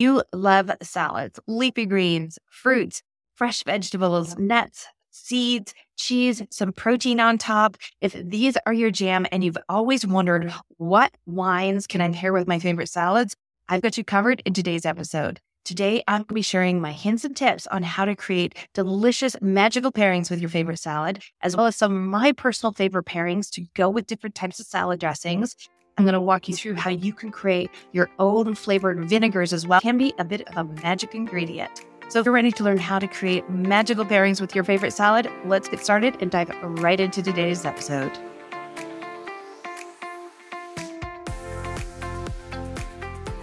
You love salads, leafy greens, fruits, fresh vegetables, nuts, seeds, cheese, some protein on top. If these are your jam and you've always wondered what wines can I pair with my favorite salads, I've got you covered in today's episode. Today, I'm going to be sharing my hints and tips on how to create delicious, magical pairings with your favorite salad, as well as some of my personal favorite pairings to go with different types of salad dressings. I'm going to walk you through how you can create your own flavored vinegars as well. It can be a bit of a magic ingredient. So, if you're ready to learn how to create magical pairings with your favorite salad, let's get started and dive right into today's episode.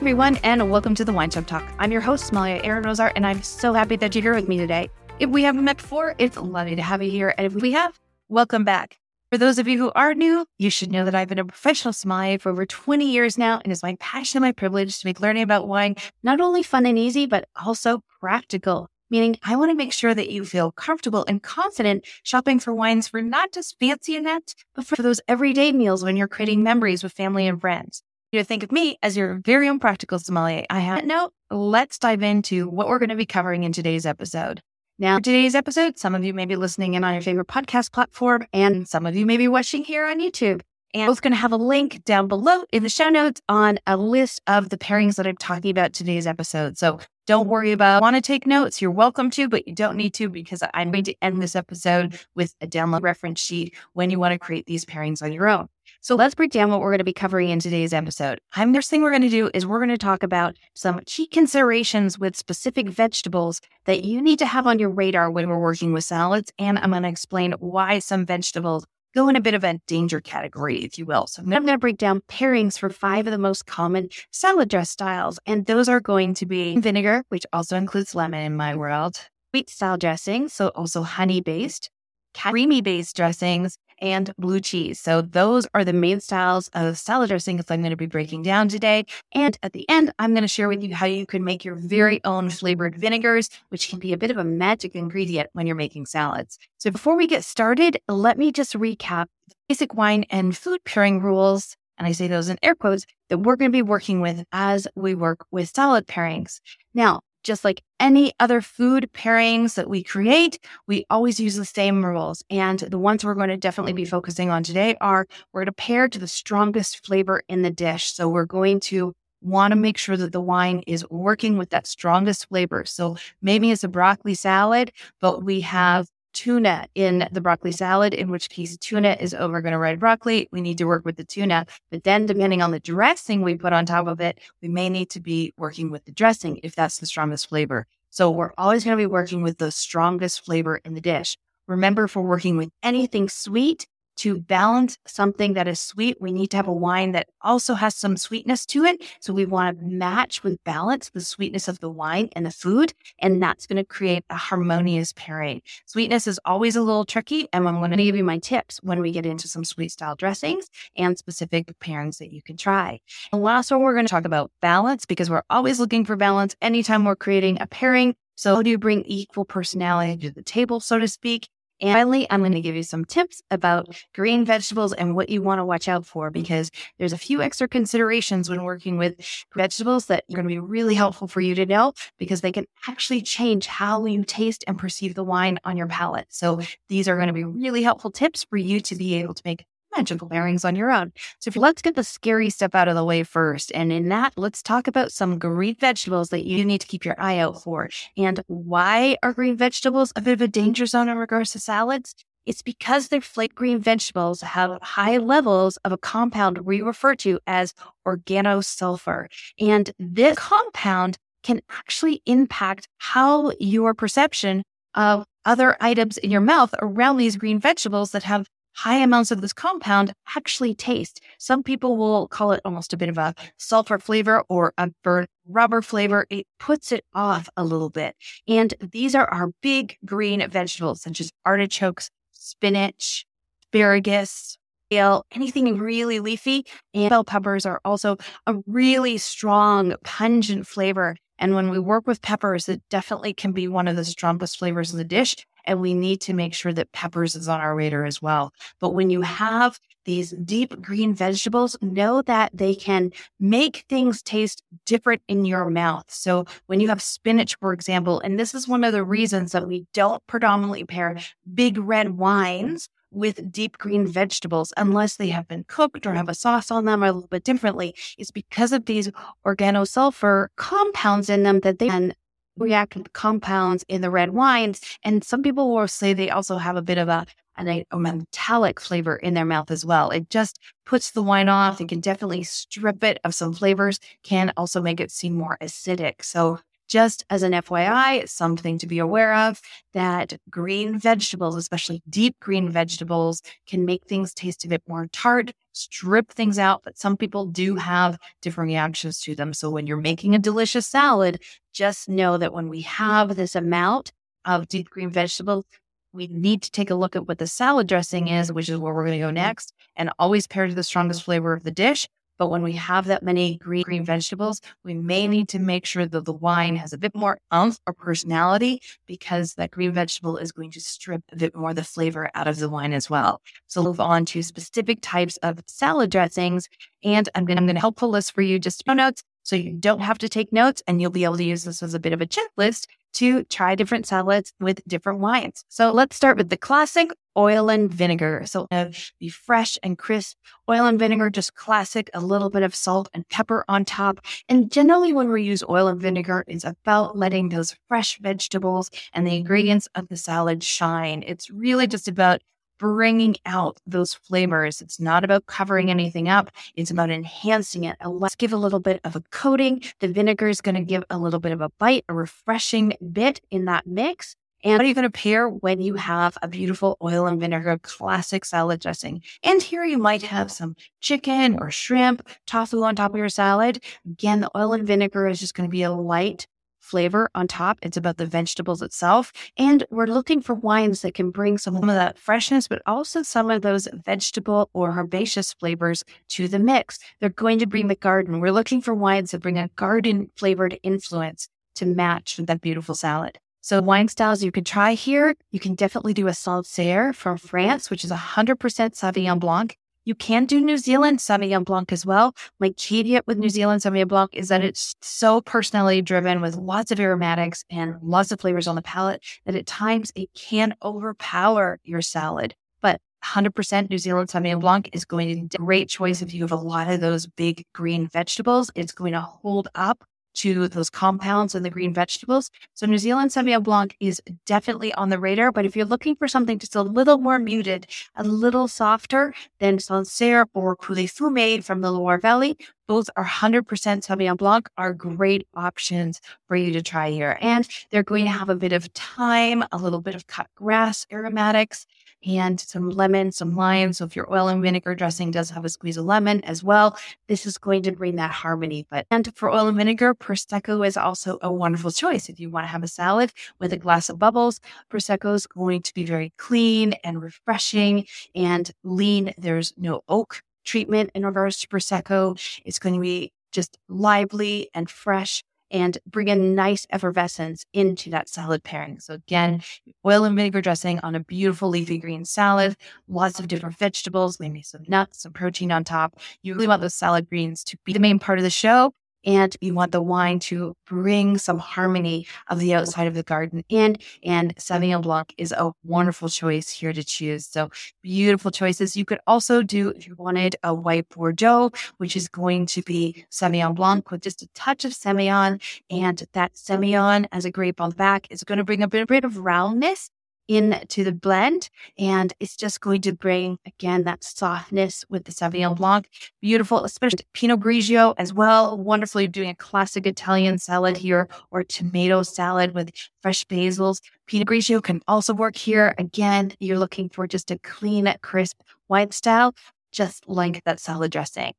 everyone, and welcome to the Wine Shop Talk. I'm your host, sommelier Erin Rosar, and I'm so happy that you're here with me today. If we haven't met before, it's lovely to have you here. And if we have, welcome back. For those of you who are new, you should know that I've been a professional sommelier for over 20 years now, and it's my passion and my privilege to make learning about wine not only fun and easy, but also practical. Meaning, I want to make sure that you feel comfortable and confident shopping for wines for not just fancy events, but for those everyday meals when you're creating memories with family and friends you know, think of me as your very own practical sommelier. I have note. Let's dive into what we're going to be covering in today's episode. Now, today's episode, some of you may be listening in on your favorite podcast platform, and some of you may be watching here on YouTube. And both going to have a link down below in the show notes on a list of the pairings that I'm talking about today's episode. So don't worry about want to take notes. You're welcome to, but you don't need to because I'm going to end this episode with a download reference sheet when you want to create these pairings on your own. So let's break down what we're going to be covering in today's episode. I'm first thing we're going to do is we're going to talk about some key considerations with specific vegetables that you need to have on your radar when we're working with salads. And I'm going to explain why some vegetables go in a bit of a danger category, if you will. So I'm going to break down pairings for five of the most common salad dress styles. And those are going to be vinegar, which also includes lemon in my world, sweet style dressing, so also honey based, creamy based dressings, and blue cheese. So those are the main styles of salad dressings I'm going to be breaking down today. And at the end, I'm going to share with you how you can make your very own flavored vinegars, which can be a bit of a magic ingredient when you're making salads. So before we get started, let me just recap the basic wine and food pairing rules and I say those in air quotes, that we're going to be working with as we work with salad pairings. Now, just like any other food pairings that we create, we always use the same rules. And the ones we're going to definitely be mm. focusing on today are we're going to pair to the strongest flavor in the dish. So we're going to want to make sure that the wine is working with that strongest flavor. So maybe it's a broccoli salad, but we have tuna in the broccoli salad, in which case tuna is over going to red broccoli. We need to work with the tuna. But then, depending on the dressing we put on top of it, we may need to be working with the dressing if that's the strongest flavor. So we're always going to be working with the strongest flavor in the dish. Remember, for working with anything sweet, to balance something that is sweet, we need to have a wine that also has some sweetness to it. So we want to match with balance the sweetness of the wine and the food, and that's going to create a harmonious pairing. Sweetness is always a little tricky, and I'm going to give you my tips when we get into some sweet style dressings and specific pairings that you can try. The last one, we're going to talk about balance because we're always looking for balance anytime we're creating a pairing. So, how do you bring equal personality to the table, so to speak? And finally, I'm going to give you some tips about green vegetables and what you want to watch out for because there's a few extra considerations when working with vegetables that are going to be really helpful for you to know because they can actually change how you taste and perceive the wine on your palate. So these are going to be really helpful tips for you to be able to make magical pairings on your own. So let's get the scary stuff out of the way first. And in that, let's talk about some green vegetables that you need to keep your eye out for. And why are green vegetables a bit of a danger zone in regards to salads? It's because their flake green vegetables have high levels of a compound we refer to as organosulfur. And this compound can actually impact how your perception of other items in your mouth around these green vegetables that have high amounts of this compound actually taste. Some people will call it almost a bit of a sulfur flavor or a burnt rubber flavor. It puts it off a little bit. And these are our big green vegetables, such as artichokes, spinach, asparagus, kale, anything really leafy. And bell peppers are also a really strong, pungent flavor And when we work with peppers, it definitely can be one of the strongest flavors in the dish. And we need to make sure that peppers is on our radar as well. But when you have these deep green vegetables, know that they can make things taste different in your mouth. So when you have spinach, for example, and this is one of the reasons that we don't predominantly pair big red wines with deep green vegetables unless they have been cooked or have a sauce on them a little bit differently is because of these organosulfur compounds in them that they can react with compounds in the red wines. And some people will say they also have a bit of a, a, a metallic flavor in their mouth as well. It just puts the wine off. It can definitely strip it of some flavors, can also make it seem more acidic. So just as an FYI, something to be aware of that green vegetables, especially deep green vegetables, can make things taste a bit more tart, strip things out, but some people do have different reactions to them. So when you're making a delicious salad, just know that when we have this amount of deep green vegetables, we need to take a look at what the salad dressing is, which is where we're going to go mm-hmm. next, and always pair to the strongest flavor of the dish. But when we have that many green, green vegetables, we may need to make sure that the wine has a bit more umph or personality because that green vegetable is going to strip a bit more the flavor out of the wine as well. So move on to specific types of salad dressings. And I'm going, I'm going to help pull list for you just notes so you don't have to take notes and you'll be able to use this as a bit of a checklist to try different salads with different wines. So let's start with the classic oil and vinegar. So uh, the fresh and crisp oil and vinegar, just classic, a little bit of salt and pepper on top. And generally when we use oil and vinegar, it's about letting those fresh vegetables and the ingredients of the salad shine. It's really just about bringing out those flavors. It's not about covering mm-hmm. anything up. It's about enhancing it. Let's give a little bit of a coating. The vinegar is going to give a little bit of a bite, a refreshing bit in that mix. And what are you going to pair when you have a beautiful oil and vinegar classic salad dressing? And here you might have some chicken or shrimp, tofu on top of your salad. Again, the oil and vinegar is just going to be a light flavor on top. It's about the vegetables itself. And we're looking for wines that can bring some of that freshness, but also some of those vegetable or herbaceous flavors to the mix. They're going to bring the garden. We're looking for wines that bring a garden flavored influence to match that beautiful salad. So wine styles you can try here. You can definitely do a Sancerre from France, which is 100% Sauvignon Blanc. You can do New Zealand Sauvignon Blanc as well. My caveat with New Zealand Sauvignon Blanc is that it's so personality driven with lots of aromatics and lots of flavors on the palate that at times it can overpower your salad. But 100% New Zealand Sauvignon Blanc is going to be a great choice if you have a lot of those big green vegetables. It's going to hold up to those compounds in the green vegetables. So New Zealand Sauvignon Blanc is definitely on the radar. But if you're looking for something just a little more muted, a little softer, then Sancerre or Pouilly Fumé from the Loire Valley, both are 100% Sauvignon Blanc are great options for you to try here. And they're going to have a bit of thyme, a little bit of cut grass aromatics, and some lemon, some lime. So if your oil and vinegar dressing does have a squeeze of lemon as well, this is going to bring that harmony. But and for oil and vinegar, prosecco is also a wonderful choice. If you want to have a salad with a glass of bubbles, prosecco is going to be very clean and refreshing and lean. There's no oak treatment in regards to prosecco. It's going to be just lively and fresh and bring a nice effervescence into that salad pairing. So again, oil and vinegar dressing on a beautiful leafy green salad, lots of different vegetables, maybe some nuts, some protein on top. You really want those salad greens to be the main part of the show and you want the wine to bring some harmony of the outside of the garden in. And Sauvignon Blanc is a wonderful choice here to choose. So beautiful choices. You could also do, if you wanted, a white Bordeaux, which is going to be Sauvignon Blanc with just a touch of Semillon. And that Semillon as a grape on the back is going to bring a bit, a bit of roundness into the blend. And it's just going to bring, again, that softness with the Sauvignon Blanc. Beautiful, especially Pinot Grigio as well. Wonderfully doing a classic Italian salad here or tomato salad with fresh basils. Pinot Grigio can also work here. Again, you're looking for just a clean, crisp white style, just like that salad dressing.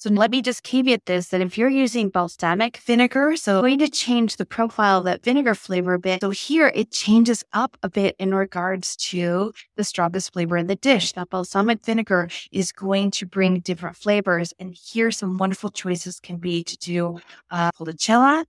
So let me just caveat this that if you're using balsamic vinegar, so going to change the profile of that vinegar flavor a bit. So here it changes up a bit in regards to the strongest flavor in the dish. That balsamic vinegar is going to bring different flavors. And here some wonderful choices can be to do uh, policella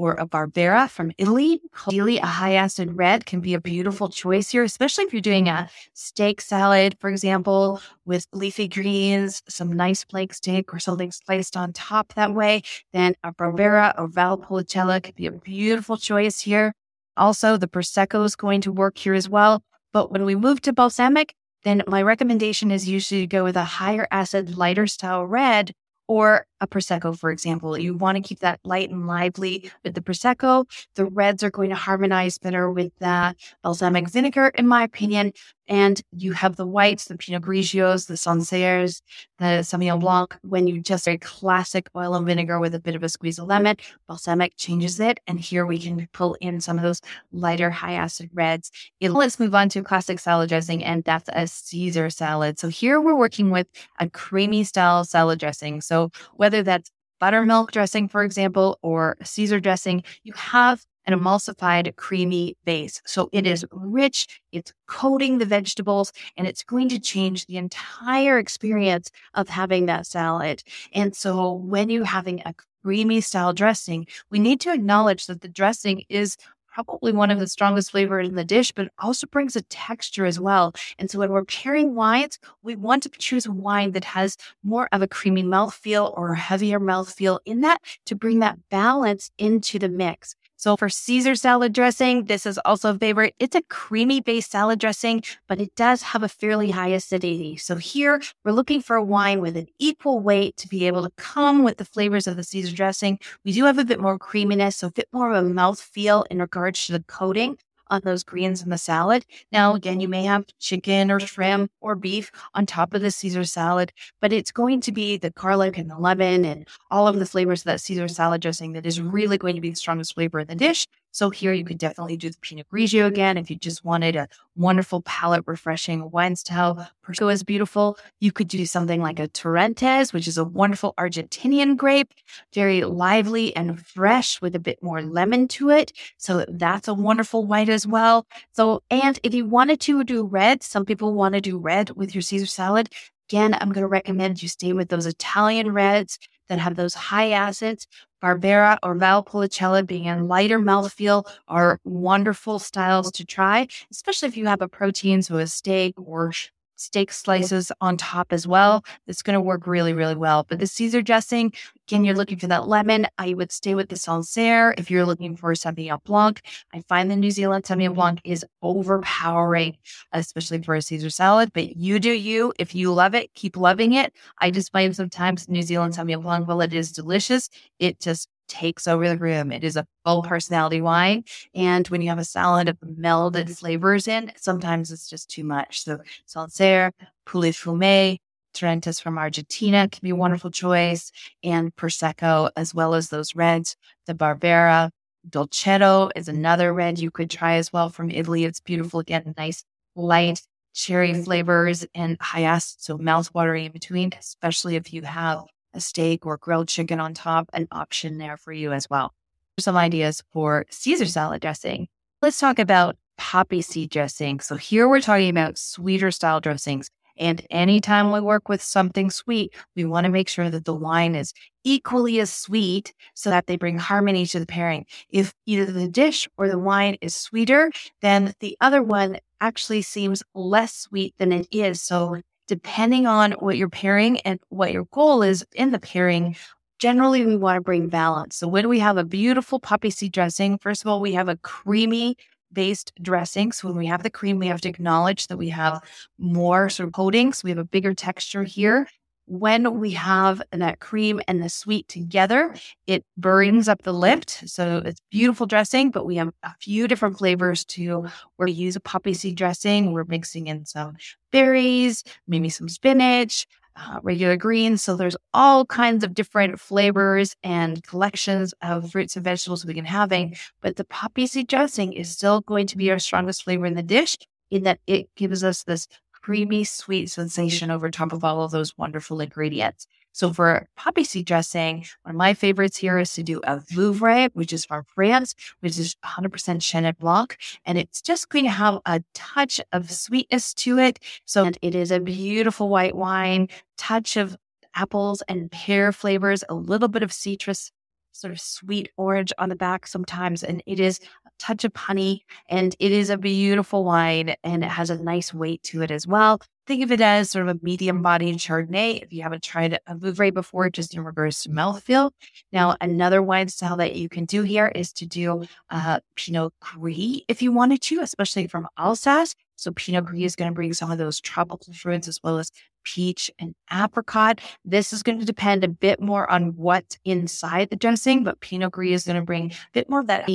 or a Barbera from Italy. Ideally, a high acid red can be a beautiful choice here, especially if you're doing a steak salad, for example, with leafy greens, some nice flake steak or something sliced on top that way. Then a Barbera or Valpolicella could be a beautiful choice here. Also, the Prosecco is going to work here as well. But when we move to balsamic, then my recommendation is usually to go with a higher acid, lighter style red or a Prosecco, for example. You want to keep that light and lively with the Prosecco. The reds are going to harmonize better with the balsamic vinegar, in my opinion. And you have the whites, the Pinot Grigios, the Sancerres, the Sauvignon Blanc. When you just a classic oil and vinegar with a bit of a squeeze of lemon, balsamic changes it. And here we can pull in some of those lighter high acid reds. let's move on to classic salad dressing, and that's a Caesar salad. So here we're working with a creamy style salad dressing. So whether that's buttermilk dressing, for example, or Caesar dressing, you have an emulsified creamy base. So it is rich, it's coating the vegetables, and it's going to change the entire experience of having that salad. And so when you're having a creamy style dressing, we need to acknowledge that the dressing is probably one of the strongest flavors in the dish, but also brings a texture as well. And so when we're pairing wines, we want to choose a wine that has more of a creamy mouthfeel or a heavier mouthfeel in that to bring that balance into the mix. So for Caesar salad dressing, this is also a favorite. It's a creamy based salad dressing, but it does have a fairly high acidity. So here we're looking for a wine with an equal weight to be able to come with the flavors of the Caesar dressing. We do have a bit more creaminess, so a bit more of a mouth feel in regards to the coating on those greens in the salad. Now, again, you may have chicken or shrimp or beef on top of the Caesar salad, but it's going to be the garlic and the lemon and all of the flavors of that Caesar salad dressing that is really going to be the strongest flavor in the dish. So here you could definitely do the Pinot Grigio again if you just wanted a wonderful palate refreshing wine style. Prosecco is beautiful. You could do something like a Torrontés, which is a wonderful Argentinian grape, very lively and fresh with a bit more lemon to it. So that's a wonderful white as well. So, and if you wanted to do red, some people want to do red with your Caesar salad. Again, I'm going to recommend you stay with those Italian reds that have those high acids. Barbera or Valpolicella being a lighter mouthfeel are wonderful styles to try, especially if you have a protein, so a steak or steak slices on top as well. It's going to work really, really well. But the Caesar dressing, again, you're looking for that lemon. I would stay with the Sancerre if you're looking for Sauvignon Blanc. I find the New Zealand Sauvignon Blanc is overpowering, especially for a Caesar salad. But you do you. If you love it, keep loving it. I just find sometimes New Zealand Sauvignon Blanc, while it is delicious, it just takes over the room. It is a full personality wine. And when you have a salad of melded flavors in, sometimes it's just too much. So Sancerre, Pouilly Fumé, Torrontés from Argentina can be a wonderful choice, and Prosecco, as well as those reds. The Barbera, Dolcetto is another red you could try as well from Italy. It's beautiful. Again, nice light cherry flavors and high acid, so mouthwatering in between, especially if you have a steak or grilled chicken on top, an option there for you as well. Some ideas for Caesar salad dressing. Let's talk about poppy seed dressing. So here we're talking about sweeter style dressings. And anytime we work with something sweet, we want to make sure that the wine is equally as sweet so that they bring harmony to the pairing. If either the dish or the wine is sweeter, then the other one actually seems less sweet than it is. So depending on what you're pairing and what your goal is in the pairing, generally we want to bring balance. So when we have a beautiful poppy seed dressing, first of all, we have a creamy based dressing. So when we have the cream, we have to acknowledge that we have more sort of coating. So we have a bigger texture here when we have that cream and the sweet together, it brings up the lift. So it's beautiful dressing, but we have a few different flavors too. We're use a poppy seed dressing. We're mixing in some berries, maybe some spinach, uh, regular greens. So there's all kinds of different flavors and collections of fruits and vegetables we can having. But the poppy seed dressing is still going to be our strongest flavor in the dish in that it gives us this creamy, sweet sensation over top of all of those wonderful ingredients. So for poppy seed dressing, one of my favorites here is to do a Vouvray, which is from France, which is 100% Chenin Blanc. And it's just going to have a touch of sweetness to it. So it is a beautiful white wine, touch of apples and pear flavors, a little bit of citrus sort of sweet orange on the back sometimes, and it is a touch of honey, and it is a beautiful wine, and it has a nice weight to it as well. Think of it as sort of a medium bodied Chardonnay. If you haven't tried a Vouvray before, just in regards to mouthfeel. Now, another wine style that you can do here is to do uh, Pinot Gris if you wanted to, especially from Alsace. So Pinot Gris is going to bring some of those tropical fruits as well as peach and apricot. This is going to depend a bit more on what's inside the dressing, but Pinot Gris is going to bring a bit more of that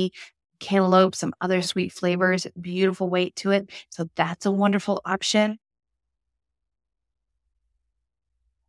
cantaloupe, some other sweet flavors, beautiful weight to it. So that's a wonderful option.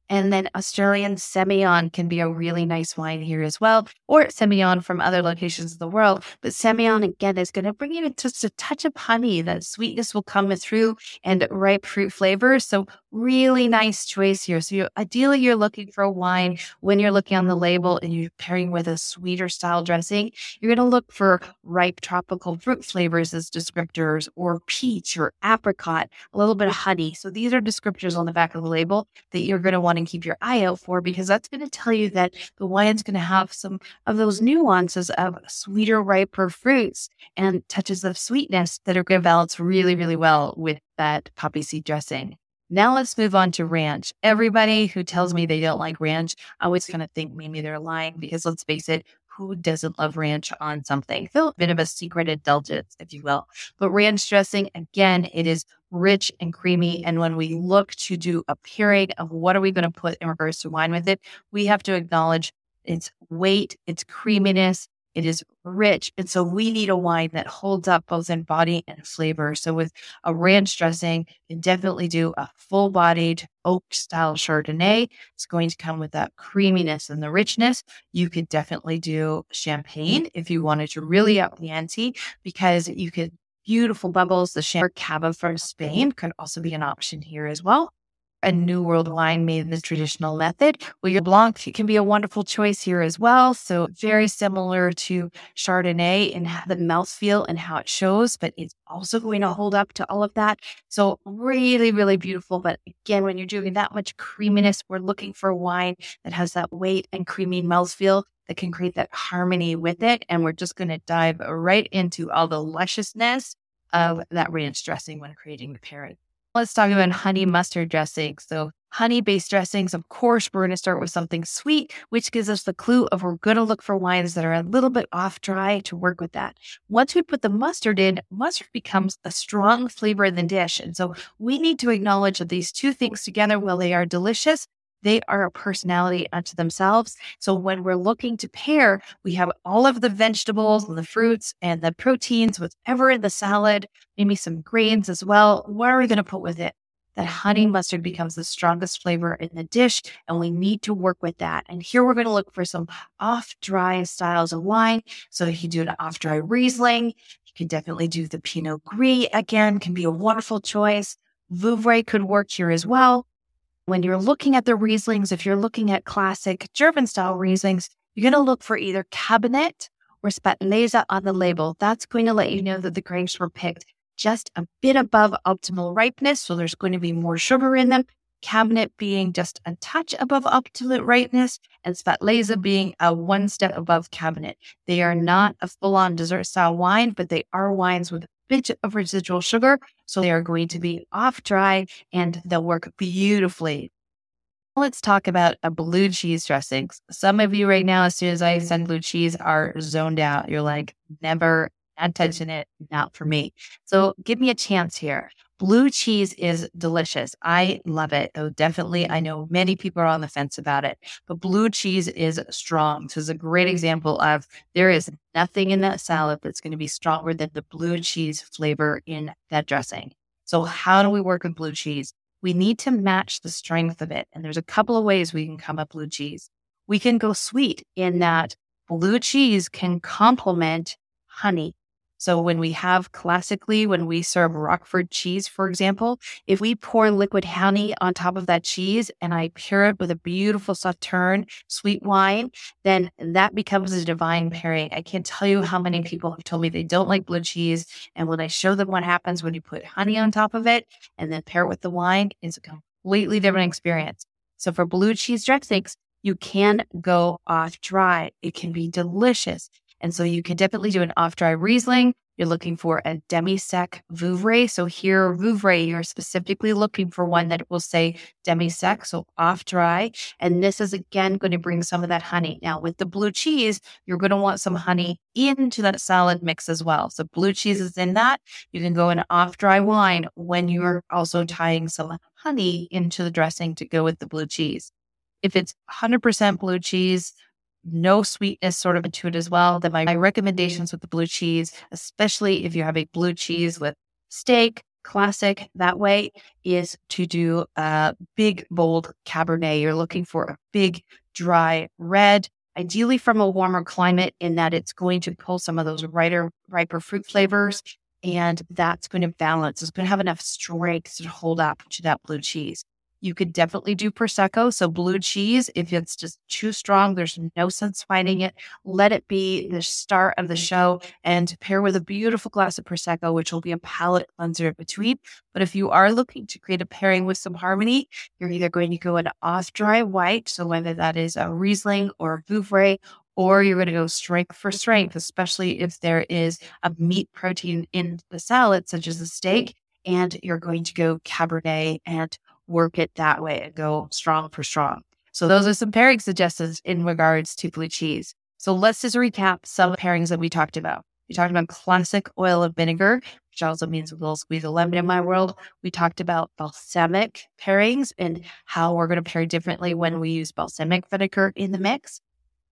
And then Australian Semillon can be a really nice wine here as well, or Semillon from other locations of the world. But Semillon, again, is going to bring in just a touch of honey. That sweetness will come through and ripe fruit flavors. So really nice choice here. So you ideally you're looking for a wine when you're looking on the label and you're pairing with a sweeter style dressing, you're going to look for ripe tropical fruit flavors as descriptors or peach or apricot, a little bit of honey. So these are descriptors on the back of the label that you're going to want to keep your eye out for because that's going to tell you that the wine's going to have some of those nuances of sweeter, riper fruits and touches of sweetness that are going to balance really, really well with that poppy seed dressing. Now let's move on to ranch. Everybody who tells me they don't like ranch, I always kind of think maybe they're lying because let's face it, who doesn't love ranch on something? A bit of a secret indulgence, if you will. But ranch dressing, again, it is rich and creamy. And when we look to do a pairing of what are we going to put in regards to wine with it, we have to acknowledge its weight, its creaminess, it is rich. And so we need a wine that holds up both in body and flavor. So with a ranch dressing, you can definitely do a full bodied oak style Chardonnay. It's going to come with that creaminess and the richness. You could definitely do champagne if you wanted to really up the ante because you could beautiful bubbles. The Champagne Cava from Spain could also be an option here as well a New World wine made in the traditional method. Well, your Blanc can be a wonderful choice here as well. So very mm-hmm. similar to Chardonnay in the mouthfeel and how it shows, but it's also going to hold up to all of that. So really, really beautiful. But again, when you're doing that much creaminess, we're looking for wine that has that weight and creamy mouthfeel that can create that harmony with it. And we're just going to dive right into all the lusciousness of that ranch dressing when creating the pairing. Let's talk about honey mustard dressing. So, honey based dressings, of course, we're going to start with something sweet, which gives us the clue of we're going to look for wines that are a little bit off dry to work with that. Once we put the mustard in, mustard becomes a strong flavor in the dish. And so, we need to acknowledge that these two things together, while they are delicious, they are a personality unto themselves. So when we're looking to pair, we have all of the vegetables and the fruits and the proteins, whatever in the salad, maybe some grains as well. What are we going to put with it? That honey mustard becomes the strongest flavor in the dish, and we need to work with that. And here we're going to look for some off dry styles of wine. So you do an off dry Riesling. You can definitely do the Pinot Gris again, can be a wonderful choice. Vouvray could work here as well. When you're looking at the Rieslings, if you're looking at classic German style Rieslings, you're going to look for either Kabinett or Spätlese on the label. That's going to let you know that the grapes were picked just a bit above optimal ripeness. So there's going to be more sugar in them. Kabinett being just a touch above optimal ripeness and Spätlese being a one step above Kabinett. They are not a full on dessert style wine, but they are wines with bit of residual sugar. So they are going to be off dry and they'll work beautifully. Let's talk about a blue cheese dressing. Some of you right now, as soon as I send blue cheese, are zoned out. You're like, never, not touching it, not for me. So give me a chance here. Blue cheese is delicious. I love it. Though definitely, I know many people are on the fence about it, but blue cheese is strong. So it's a great example of there is nothing in that salad that's going to be stronger than the blue cheese flavor in that dressing. So how do we work with blue cheese? We need to match the strength of it. And there's a couple of ways we can come up blue cheese. We can go sweet in that blue cheese can complement honey so when we have classically, when we serve Roquefort cheese, for example, if we pour liquid honey on top of that cheese and I pair it with a beautiful Sauterne sweet wine, then that becomes a divine pairing. I can't tell you how many people have told me they don't like blue cheese. And when I show them what happens when you put honey on top of it and then pair it with the wine, it's a completely different experience. So for blue cheese dressings, You can go off dry. It can be delicious. And so you can definitely do an off dry Riesling. You're looking for a demi sec Vouvray. So here, Vouvray, you're specifically looking for one that will say demi sec, so off dry. And this is again going to bring some of that honey. Now, with the blue cheese, you're going to want some honey into that salad mix as well. So blue cheese is in that. You can go in off dry wine when you're also tying some honey into the dressing to go with the blue cheese. If it's 100% blue cheese, no sweetness sort of into it as well, then my, my recommendations with the blue cheese, especially if you have a blue cheese with steak, classic that way, is to do a big, bold Cabernet. You're looking for a big, dry red, ideally from a warmer climate, in that it's going to pull some of those riper, riper fruit flavors. And that's going to balance. It's going to have enough strength to hold up to that blue cheese. You could definitely do Prosecco. So, blue cheese, if it's just too strong, there's no sense fighting it. Let it be the start of the mm-hmm. show and pair with a beautiful glass of Prosecco, which will be a palate cleanser in between. But if you are looking to create a pairing with some harmony, you're either going to go an off dry white. So, whether that is a Riesling or a Vouvray, or you're going to go strength for strength, especially if there is a meat protein in the salad, such as a steak, and you're going to go Cabernet and work it that way and go strong for strong. So those are some pairing suggestions in regards to blue cheese. So let's just recap some pairings that we talked about. We talked about classic oil of vinegar, which also means a little squeeze of lemon in my world. We talked about balsamic pairings and how we're going to pair differently when we use balsamic vinegar in the mix.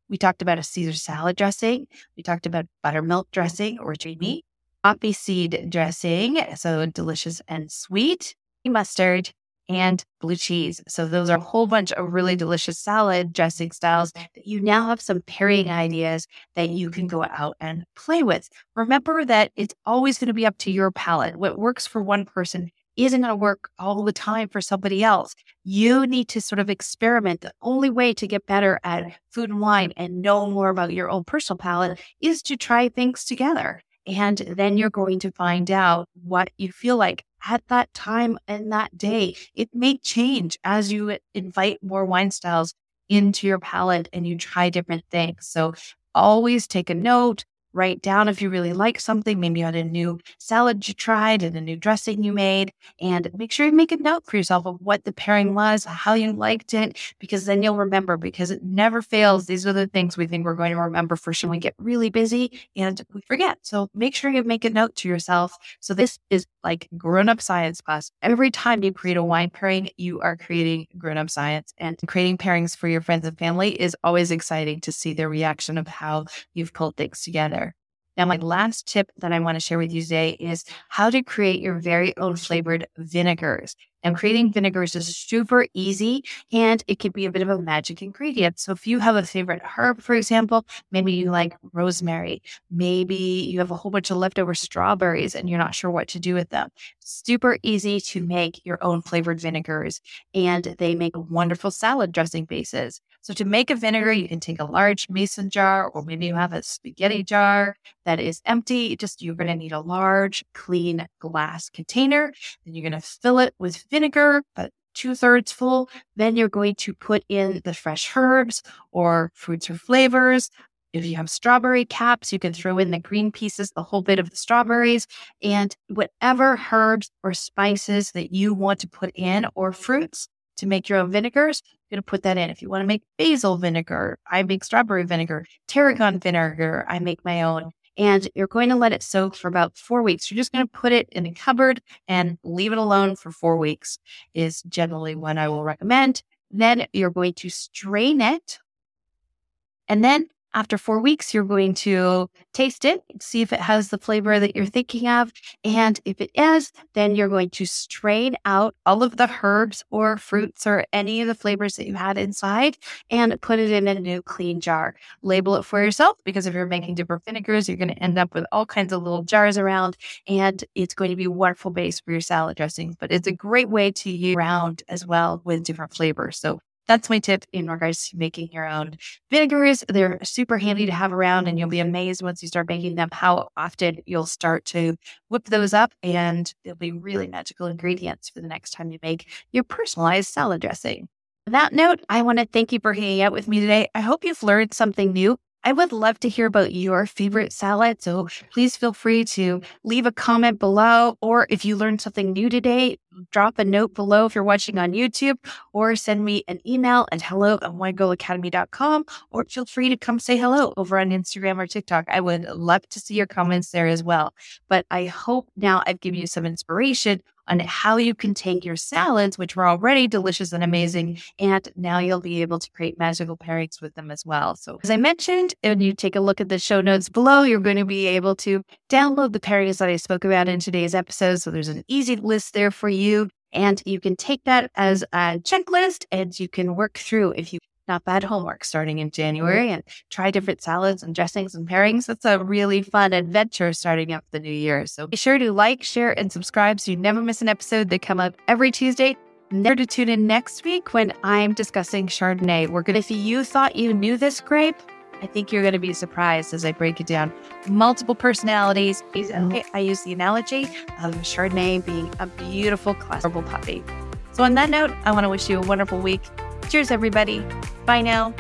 We talked about a Caesar salad dressing. We talked about buttermilk dressing or creamy, poppy seed dressing, so delicious and sweet, mustard, and blue cheese. So those are a whole bunch of really mm-hmm. delicious salad dressing styles that you now have some pairing ideas that you can go out and play with. Remember that it's always going to be up to your palate. What works for one person isn't going to work all the time for somebody else. You need to sort of experiment. The only way to get better at food and wine and know more about your own personal palate is to try things together. And then you're going to find out what you feel like at that time and that day. It may change as you invite more wine styles into your palate and you try different things. So always take a note, write down if you really like something, maybe on a new salad you tried and a new dressing you made, and make sure you make a note for yourself of what the pairing was, how you liked it, because then you'll remember because it never fails. These are the things we think we're going to remember for sure. We get really busy and we forget. So make sure you make a note to yourself. So this is like grown up science class. Every time you create a wine pairing, you are creating grown up science and creating pairings for your friends and family is always exciting to see their reaction of how you've pulled things together. Now, my last tip that I want to share with you today is how to create your very own flavored vinegars. And creating vinegars is super easy and it can be a bit of a magic ingredient. So if you have a favorite herb, for example, maybe you like rosemary, maybe you have a whole bunch of leftover strawberries and you're not sure what to do with them. Super easy to make your own flavored vinegars and they make wonderful salad dressing bases. So to make a vinegar, you can take a large mason jar, or maybe you have a spaghetti jar that is empty. Just you're going to need a large, clean glass container. Then you're going to fill it with vinegar, but two thirds full. Then you're going to put in the fresh herbs or fruits or flavors. If you have strawberry caps, you can throw in the green pieces, the whole bit of the strawberries, and whatever herbs or spices that you want to put in or fruits to make your own vinegars, you're going to put that in. If you want to make basil vinegar, I make strawberry vinegar, tarragon vinegar, I make my own. And you're going to let it soak for about four weeks. You're just going to put it in a cupboard and leave it alone for four weeks, is generally what I will recommend. Then you're going to strain it. And then after four weeks, you're going to taste it, see if it has the flavor that you're thinking of. And if it is, then you're going to strain out all of the herbs or fruits or any of the flavors that you had inside and put it in a new clean jar. Label it for yourself because if you're making different vinegars, you're going to end up with all kinds of little jars around and it's going to be a wonderful base for your salad dressing. But it's a great way to use around as well with different flavors. So that's my tip in regards to making your own vinegars. They're super handy to have around, and you'll be amazed once you start making them how often you'll start to whip those up, and they'll be really magical ingredients for the next time you make your personalized salad dressing. On that note, I want to thank you for hanging out with me today. I hope you've learned something new. I would love to hear about your favorite salad. So please feel free to leave a comment below. Or if you learned something new today, drop a note below if you're watching on YouTube or send me an email at hello at winegirlacademy.com or feel free to come say hello over on Instagram or TikTok. I would love to see your comments there as well. But I hope now I've given you some inspiration on how you can take your salads, which were already delicious and amazing, and now you'll be able to create magical pairings with them as well. So, as I mentioned, if you take a look at the show notes below, you're going to be able to download the pairings that I spoke about in today's episode. So, there's an easy list there for you. And you can take that as a checklist and you can work through if you not bad homework starting in mm-hmm. January and try different salads and dressings and pairings. That's a really fun adventure starting up the new year. So be sure to like, share, and subscribe so you never miss an episode. They come up every Tuesday. Never to tune in next week when I'm discussing Chardonnay. We're gonna if you thought you knew this grape, I think you're gonna be surprised as I break it down. Multiple personalities. I use the analogy of Chardonnay being a beautiful classical puppy. So on that note, I want to wish you a wonderful week. Cheers, everybody. Bye now.